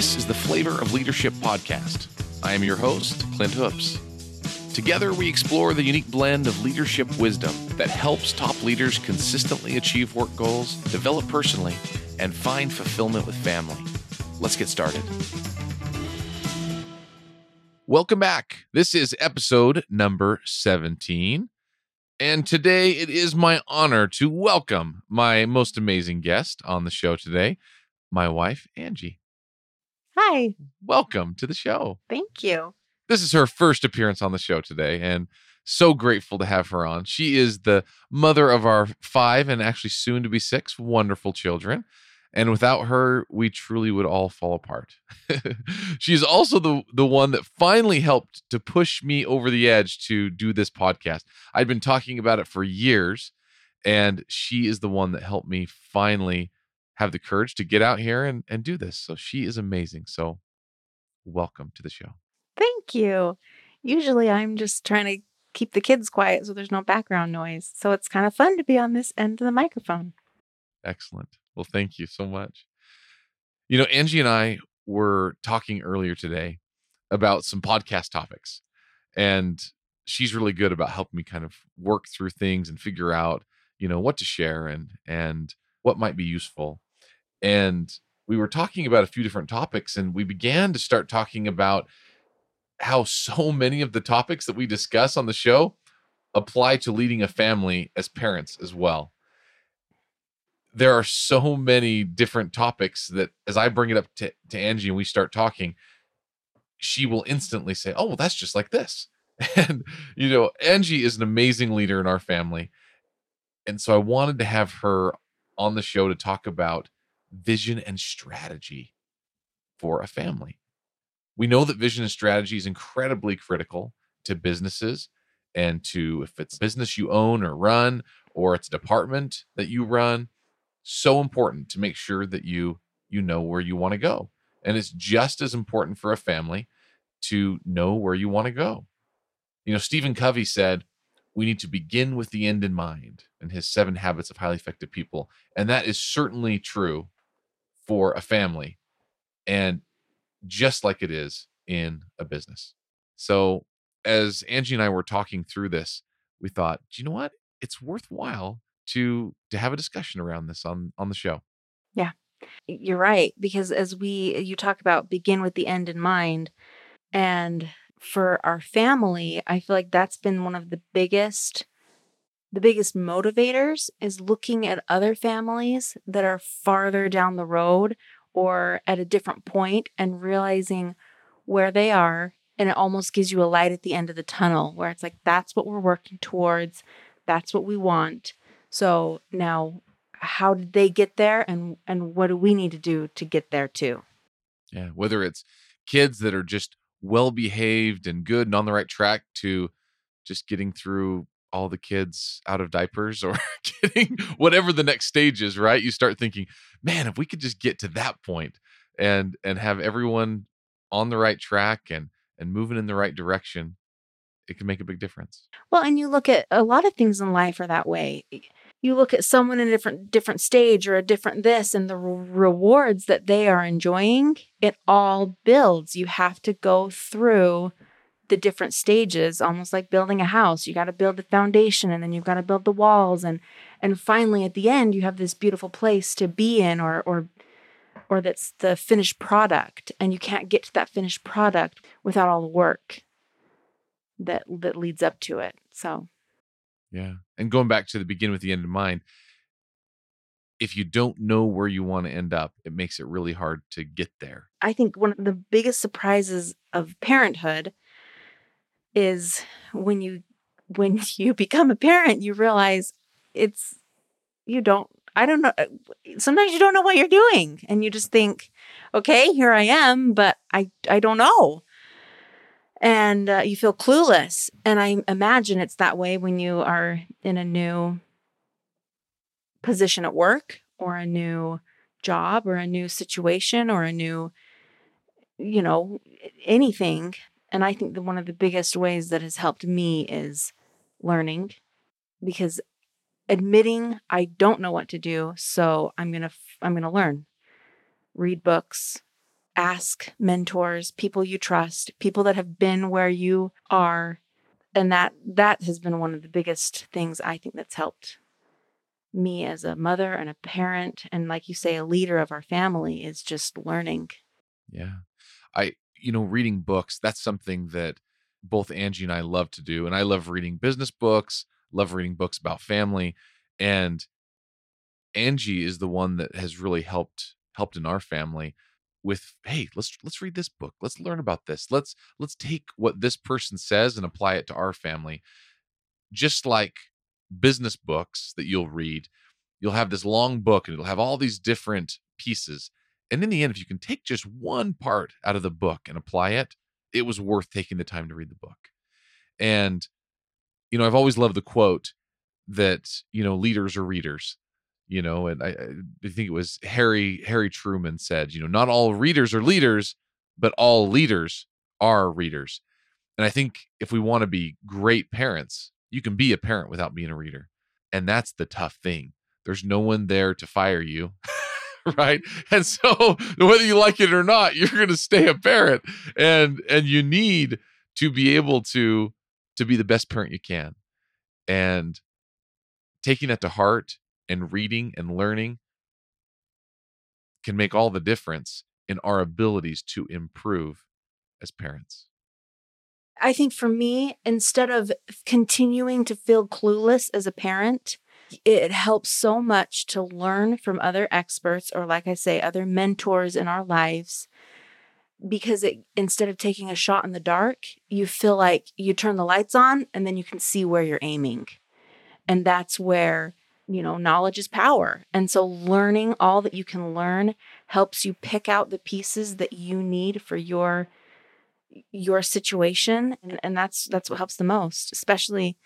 This is the Flavor of Leadership podcast. I am your host, Clint Hoops. Together, we explore the unique blend of leadership wisdom that helps top leaders consistently achieve work goals, develop personally, and find fulfillment with family. Let's get started. Welcome back. This is episode number 17. And today it is my honor to welcome my most amazing guest on the show today, my wife, Angie. Hi. Welcome to the show. Thank you. This is her first appearance on the show today, and so grateful to have her on. She is the mother of our five and actually soon to be six wonderful children. And without her, we truly would all fall apart. She's also the, the one that finally helped to push me over the edge to do this podcast. I'd been talking about it for years, and she is the one that helped me finally have the courage to get out here and, and do this. So she is amazing. So welcome to the show. Thank you. Usually I'm just trying to keep the kids quiet so there's no background noise. So it's kind of fun to be on this end of the microphone. Excellent. Well, thank you so much. You know, Angie and I were talking earlier today about some podcast topics, and she's really good about helping me kind of work through things and figure out, you know, what to share and and what might be useful. And we were talking about a few different topics, and we began to start talking about how so many of the topics that we discuss on the show apply to leading a family as parents as well there are so many different topics that as I bring it up to, to Angie and we start talking, she will instantly say, Oh, well, that's just like this. And, you know, Angie is an amazing leader in our family. And so I wanted to have her on the show to talk about vision and strategy for a family. We know that vision and strategy is incredibly critical to businesses and to if it's business you own or run or it's a department that you run so important to make sure that you you know where you want to go. And it's just as important for a family to know where you want to go. You know stephen covey said we need to begin with the end in mind in his seven habits of highly effective people. And that is certainly true for a family and just like it is in a business so as angie and i were talking through this we thought do you know what it's worthwhile to to have a discussion around this on on the show. Yeah. You're right because as we you talk about begin with the end in mind and for our family, I feel like that's been one of the biggest the biggest motivators is looking at other families that are farther down the road or at a different point and realizing where they are and it almost gives you a light at the end of the tunnel where it's like that's what we're working towards that's what we want so now how did they get there and and what do we need to do to get there too? Yeah, whether it's kids that are just well behaved and good and on the right track to just getting through all the kids out of diapers or getting whatever the next stage is, right? You start thinking, man, if we could just get to that point and and have everyone on the right track and and moving in the right direction, it can make a big difference. Well, and you look at a lot of things in life are that way you look at someone in a different different stage or a different this and the re- rewards that they are enjoying it all builds you have to go through the different stages almost like building a house you got to build the foundation and then you've got to build the walls and and finally at the end you have this beautiful place to be in or or or that's the finished product and you can't get to that finished product without all the work that that leads up to it so yeah. And going back to the begin with the end in mind, if you don't know where you want to end up, it makes it really hard to get there. I think one of the biggest surprises of parenthood is when you when you become a parent, you realize it's you don't I don't know uh, sometimes you don't know what you're doing and you just think, okay, here I am, but I I don't know and uh, you feel clueless. And I imagine it's that way when you are in a new position at work or a new job or a new situation or a new, you know, anything. And I think that one of the biggest ways that has helped me is learning because admitting I don't know what to do, so I'm going to I'm going to learn. Read books, ask mentors, people you trust, people that have been where you are. And that that has been one of the biggest things I think that's helped me as a mother and a parent and like you say a leader of our family is just learning. Yeah. I you know reading books that's something that both Angie and I love to do and I love reading business books, love reading books about family and Angie is the one that has really helped helped in our family with hey let's let's read this book let's learn about this let's let's take what this person says and apply it to our family. Just like business books that you'll read you'll have this long book and it'll have all these different pieces and in the end if you can take just one part out of the book and apply it it was worth taking the time to read the book. And you know i've always loved the quote that you know leaders are readers you know and I, I think it was harry harry truman said you know not all readers are leaders but all leaders are readers. And i think if we want to be great parents you can be a parent without being a reader and that's the tough thing. There's no one there to fire you right and so whether you like it or not you're going to stay a parent and and you need to be able to to be the best parent you can and taking that to heart and reading and learning can make all the difference in our abilities to improve as parents. I think for me, instead of continuing to feel clueless as a parent, it helps so much to learn from other experts or, like I say, other mentors in our lives. Because it, instead of taking a shot in the dark, you feel like you turn the lights on and then you can see where you're aiming. And that's where you know, knowledge is power. And so learning all that you can learn helps you pick out the pieces that you need for your your situation and, and that's that's what helps the most, especially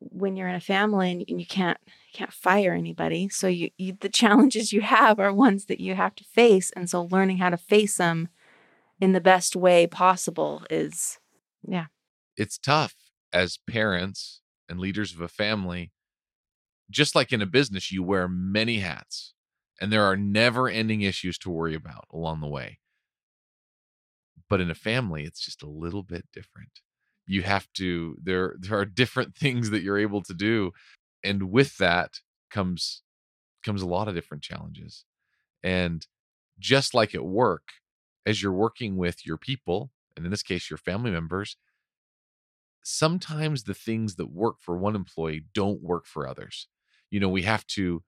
when you're in a family and, you can't you can't fire anybody. So you, you the challenges you have are ones that you have to face. And so learning how to face them in the best way possible is yeah. It's tough as parents and leaders of a family just like in a business, you wear many hats and there are never ending issues to worry about along the way. But in a family, it's just a little bit different. You have to, there, there are different things that you're able to do. And with that comes, comes a lot of different challenges. And just like at work, as you're working with your people, and in this case, your family members, sometimes the things that work for one employee don't work for others you know we have to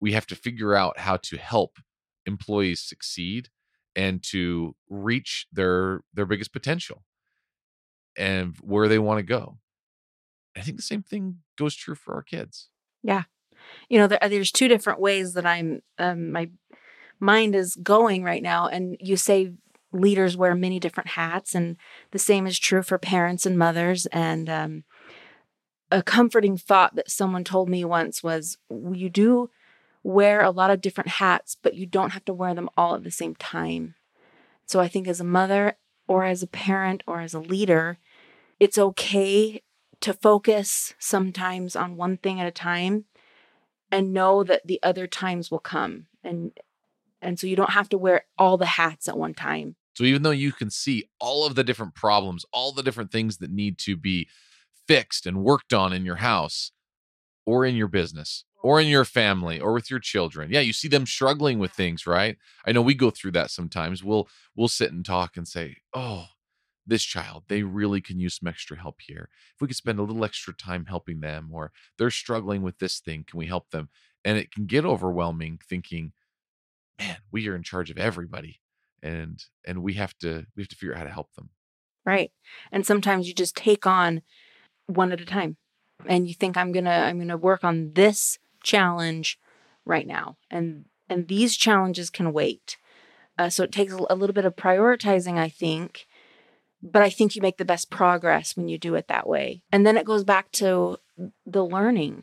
we have to figure out how to help employees succeed and to reach their their biggest potential and where they want to go. I think the same thing goes true for our kids. Yeah. You know there, there's two different ways that i'm um, my mind is going right now and you say leaders wear many different hats and the same is true for parents and mothers and um, a comforting thought that someone told me once was you do wear a lot of different hats, but you don't have to wear them all at the same time. So I think as a mother or as a parent or as a leader, it's okay to focus sometimes on one thing at a time and know that the other times will come and and so you don't have to wear all the hats at one time. So even though you can see all of the different problems, all the different things that need to be fixed and worked on in your house or in your business or in your family or with your children. Yeah, you see them struggling with things, right? I know we go through that sometimes. We'll we'll sit and talk and say, "Oh, this child, they really can use some extra help here. If we could spend a little extra time helping them or they're struggling with this thing, can we help them?" And it can get overwhelming thinking, "Man, we are in charge of everybody." And and we have to we have to figure out how to help them. Right. And sometimes you just take on one at a time and you think i'm gonna i'm gonna work on this challenge right now and and these challenges can wait uh, so it takes a little bit of prioritizing i think but i think you make the best progress when you do it that way and then it goes back to the learning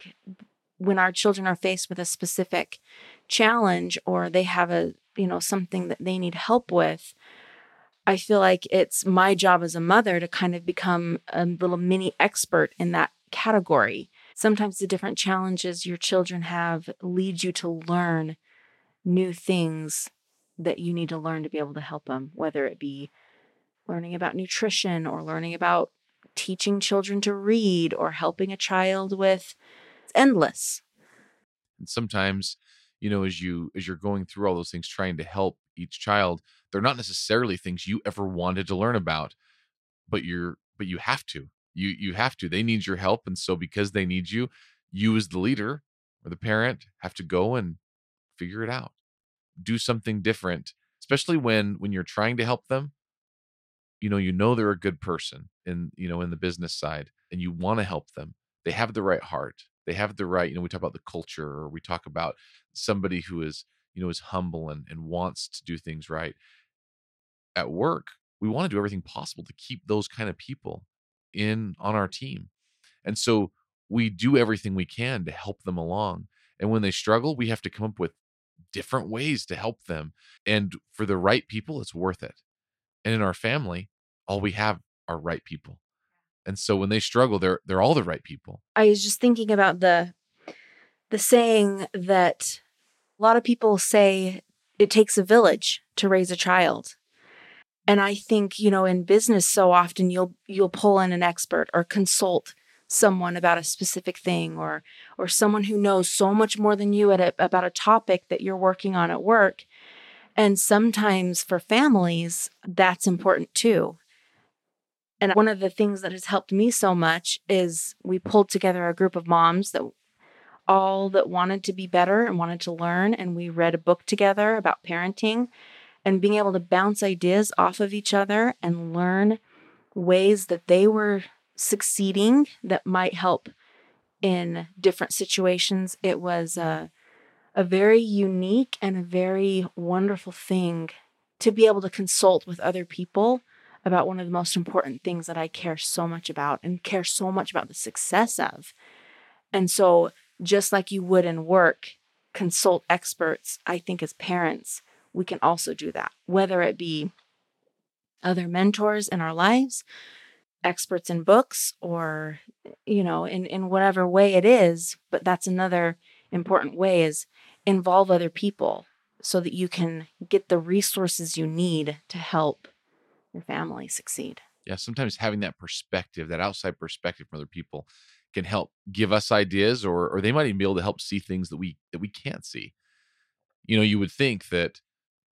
when our children are faced with a specific challenge or they have a you know something that they need help with I feel like it's my job as a mother to kind of become a little mini expert in that category. Sometimes the different challenges your children have lead you to learn new things that you need to learn to be able to help them, whether it be learning about nutrition or learning about teaching children to read or helping a child with it's endless. And sometimes, you know, as you as you're going through all those things trying to help each child, they're not necessarily things you ever wanted to learn about, but you're but you have to. You you have to. They need your help and so because they need you, you as the leader or the parent have to go and figure it out. Do something different, especially when when you're trying to help them. You know, you know they're a good person in, you know, in the business side and you want to help them. They have the right heart. They have the right, you know, we talk about the culture or we talk about somebody who is, you know, is humble and, and wants to do things right. At work, we want to do everything possible to keep those kind of people in on our team. And so we do everything we can to help them along. And when they struggle, we have to come up with different ways to help them. And for the right people, it's worth it. And in our family, all we have are right people. And so when they struggle, they're they're all the right people. I was just thinking about the the saying that a lot of people say it takes a village to raise a child. And I think, you know, in business so often you'll you'll pull in an expert or consult someone about a specific thing or or someone who knows so much more than you at a, about a topic that you're working on at work. And sometimes for families, that's important too. And one of the things that has helped me so much is we pulled together a group of moms that all that wanted to be better and wanted to learn and we read a book together about parenting and being able to bounce ideas off of each other and learn ways that they were succeeding that might help in different situations. It was a, a very unique and a very wonderful thing to be able to consult with other people about one of the most important things that I care so much about and care so much about the success of. And so, just like you would in work, consult experts, I think as parents, we can also do that, whether it be other mentors in our lives, experts in books, or, you know, in, in whatever way it is. But that's another important way is involve other people so that you can get the resources you need to help your family succeed. Yeah, sometimes having that perspective, that outside perspective from other people can help give us ideas or or they might even be able to help see things that we that we can't see. You know, you would think that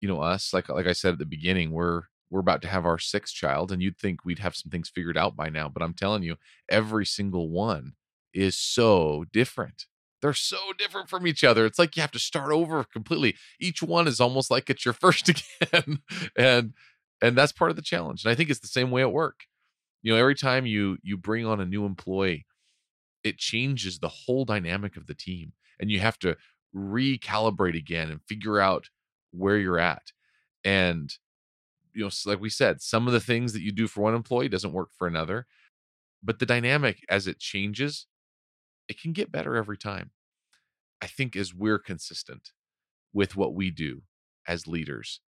you know us like like I said at the beginning, we're we're about to have our sixth child and you'd think we'd have some things figured out by now, but I'm telling you, every single one is so different. They're so different from each other. It's like you have to start over completely. Each one is almost like it's your first again. and and that's part of the challenge and i think it's the same way at work. You know every time you you bring on a new employee it changes the whole dynamic of the team and you have to recalibrate again and figure out where you're at and you know like we said some of the things that you do for one employee doesn't work for another but the dynamic as it changes it can get better every time i think as we're consistent with what we do as leaders.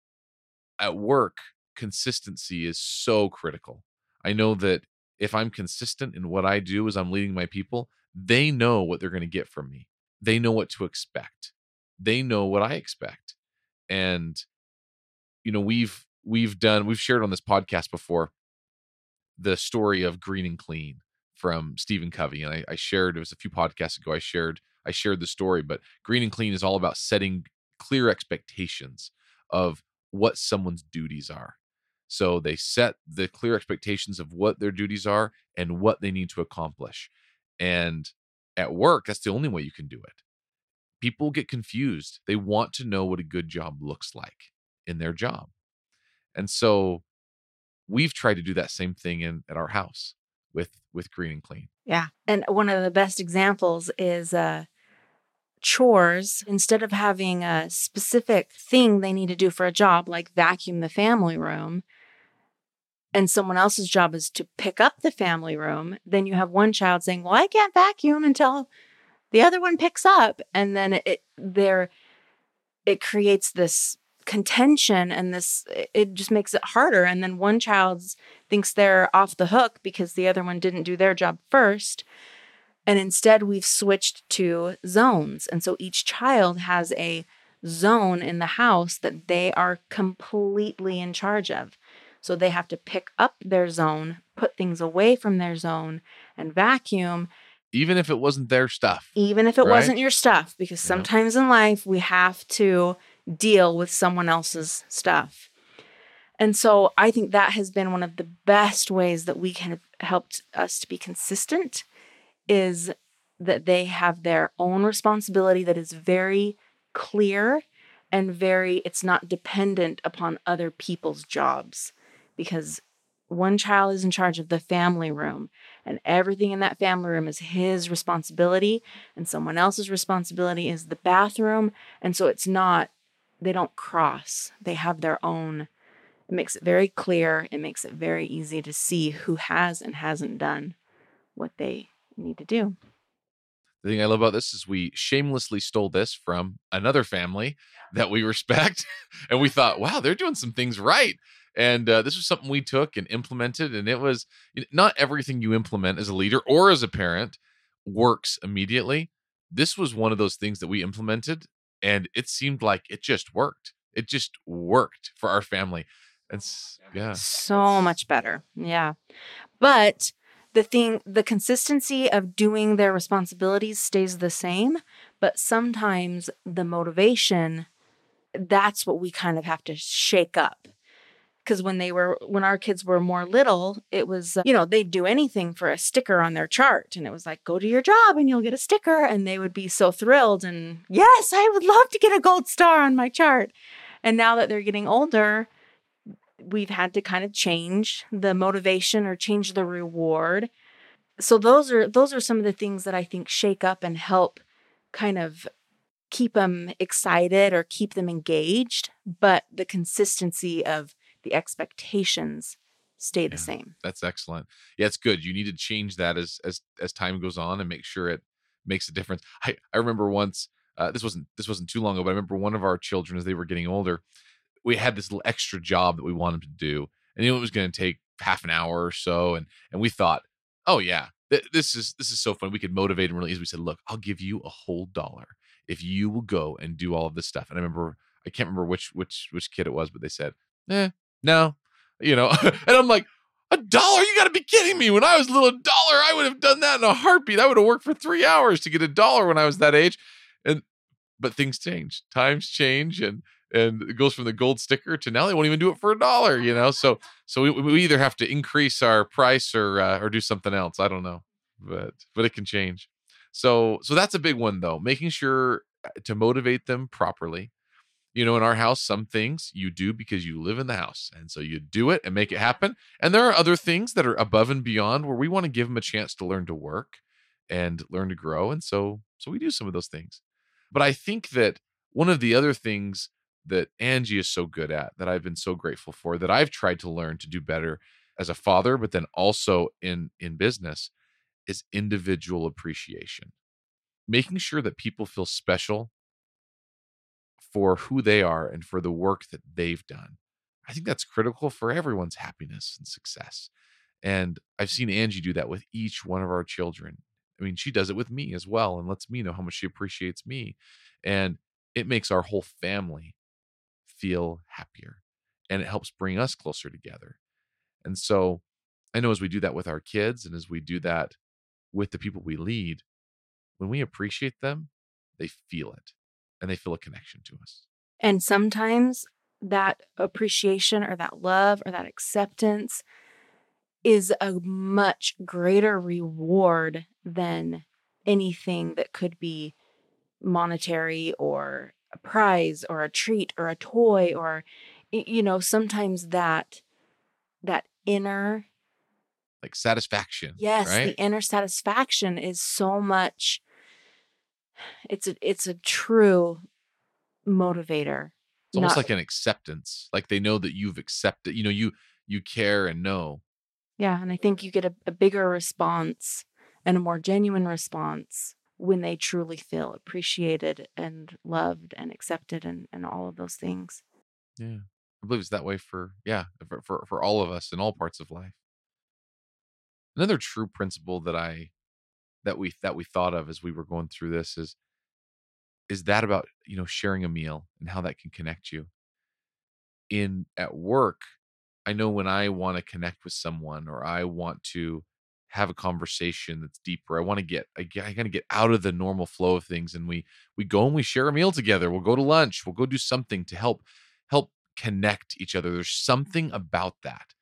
At work consistency is so critical. I know that if I'm consistent in what I do as I'm leading my people, they know what they're going to get from me. They know what to expect. They know what I expect. And you know, we've we've done we've shared on this podcast before the story of green and clean from Stephen Covey. And I, I shared it was a few podcasts ago. I shared I shared the story, but green and clean is all about setting clear expectations of what someone's duties are so they set the clear expectations of what their duties are and what they need to accomplish. And at work, that's the only way you can do it. People get confused. They want to know what a good job looks like in their job. And so we've tried to do that same thing in at our house with with green and clean. Yeah. And one of the best examples is uh chores instead of having a specific thing they need to do for a job like vacuum the family room and someone else's job is to pick up the family room, then you have one child saying, "Well, I can't vacuum until the other one picks up." And then it there it creates this contention and this it just makes it harder and then one child thinks they're off the hook because the other one didn't do their job first. And instead we've switched to zones. And so each child has a zone in the house that they are completely in charge of. So they have to pick up their zone, put things away from their zone, and vacuum, Even if it wasn't their stuff. even if it Right. wasn't your stuff, because Yeah. sometimes in life we have to deal with someone else's stuff. And so I think that has been one of the best ways that we can have helped us to be consistent is that they have their own responsibility that is very clear and very it's not dependent upon other people's jobs because one child is in charge of the family room and everything in that family room is his responsibility and someone else's responsibility is the bathroom and so it's not they don't cross. They have their own. It makes it very clear it makes it very easy to see who has and hasn't done what they need to do. The thing I love about this is we shamelessly stole this from another family that we respect, and we thought, wow, they're doing some things right. And uh, this was something we took and implemented, and it was not everything you implement as a leader or as a parent works immediately. This was one of those things that we implemented, and it seemed like it just worked. It just worked for our family. It's yeah, so much better yeah but the thing the consistency of doing their responsibilities stays the same but sometimes the motivation that's what we kind of have to shake up because when they were when our kids were more little it was uh, you know they'd do anything for a sticker on their chart and it was like go to your job and you'll get a sticker and they would be so thrilled and yes i would love to get a gold star on my chart. And now that they're getting older we've had to kind of change the motivation or change the reward. So those are those are some of the things that i think shake up and help kind of keep them excited or keep them engaged but the consistency of the expectations stay the Yeah. same that's excellent. Yeah, it's good. You need to change that as as as time goes on and make sure it makes a difference. I I remember once uh, this wasn't this wasn't too long ago, but I remember one of our children as they were getting older, we had this little extra job that we wanted to do, and it was going to take half an hour or so, and and we thought, oh yeah, th- this is this is so fun. We could motivate him really easy. We said, look, I'll give you a whole dollar if you will go and do all of this stuff. And I remember I can't remember which which which kid it was, but they said, eh, no, you know, and I'm like. A dollar? You got to be kidding me. When I was a little dollar, I would have done that in a heartbeat. I would have worked for three hours to get a dollar when I was that age. And but things change. Times change and and it goes from the gold sticker to now they won't even do it for a dollar, you know? So so we, we either have to increase our price or uh, or do something else. I don't know. But but it can change. So so that's a big one though. Making sure uh, to motivate them properly you know, in our house, some things you do because you live in the house. And so you do it and make it happen. And there are other things that are above and beyond where we want to give them a chance to learn to work and learn to grow. And so, so we do some of those things. But I think that one of the other things that Angie is so good at that I've been so grateful for that I've tried to learn to do better as a father, but then also in in business is individual appreciation. Making sure that people feel special for who they are and for the work that they've done. I think that's critical for everyone's happiness and success. And I've seen Angie do that with each one of our children. I mean, she does it with me as well and lets me know how much she appreciates me. And it makes our whole family feel happier and it helps bring us closer together. And so I know as we do that with our kids and as we do that with the people we lead, when we appreciate them, they feel it and they feel a connection to us. And sometimes that appreciation or that love or that acceptance is a much greater reward than anything that could be monetary or a prize or a treat or a toy or you know sometimes that that inner Like satisfaction. yes Right. the inner satisfaction is so much it's a it's a true motivator It's almost not- like an acceptance. Like they know that you've accepted, you know, you you care and know. Yeah, and I think you get a, a bigger response and a more genuine response when they truly feel appreciated and loved and accepted and, and all of those things. Yeah. I believe it's that way for yeah, for, for for all of us in all parts of life. Another true principle that I that we that we thought of as we were going through this is is that about, you know, sharing a meal and how that can connect you. In at work, I know when I want to connect with someone or I want to have a conversation that's deeper. I want to get I, I got to get out of the normal flow of things and we we go and we share a meal together. We'll go to lunch. We'll go do something to help help connect each other. There's something about that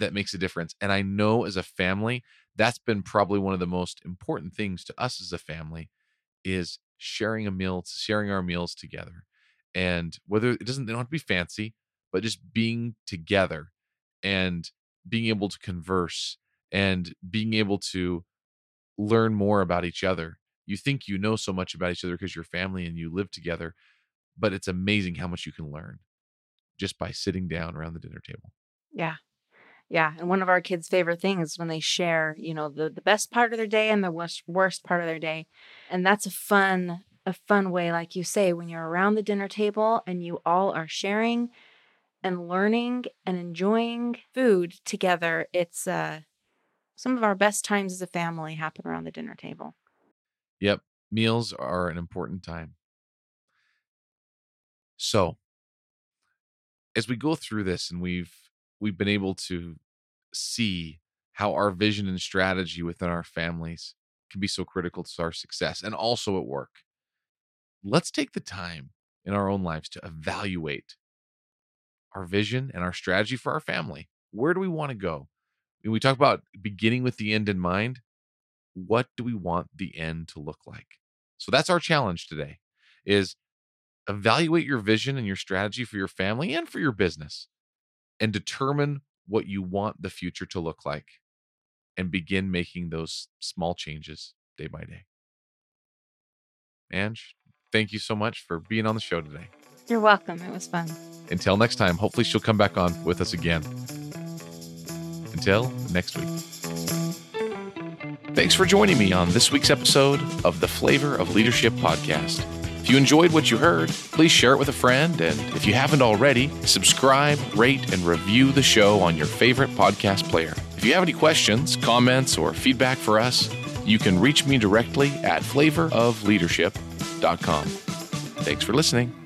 that makes a difference. And I know as a family, that's been probably one of the most important things to us as a family is sharing a meal, sharing our meals together. And whether it doesn't they don't have to be fancy, but just being together and being able to converse and being able to learn more about each other. You think you know so much about each other because you're family and you live together, but it's amazing how much you can learn just by sitting down around the dinner table. Yeah. Yeah. And one of our kids' favorite things when they share, you know, the, the best part of their day and the worst, worst part of their day. And that's a fun, a fun way, like you say, when you're around the dinner table and you all are sharing and learning and enjoying food together. It's uh some of our best times as a family happen around the dinner table. Yep. Meals are an important time. So, as we go through this and we've we've been able to see how our vision and strategy within our families can be so critical to our success and also at work. Let's take the time in our own lives to evaluate our vision and our strategy for our family. Where do we want to go? When we talk about beginning with the end in mind, what do we want the end to look like? So that's our challenge today is evaluate your vision and your strategy for your family and for your business and determine what you want the future to look like and begin making those small changes day by day. Ange, thank you so much for being on the show today. You're welcome. It was fun. Until next time, hopefully she'll come back on with us again. Until next week. Thanks for joining me on this week's episode of the Flavor of Leadership podcast. If you enjoyed what you heard, please share it with a friend. And if you haven't already, subscribe, rate, and review the show on your favorite podcast player. If you have any questions, comments, or feedback for us, you can reach me directly at flavorofleadership.com. Thanks for listening.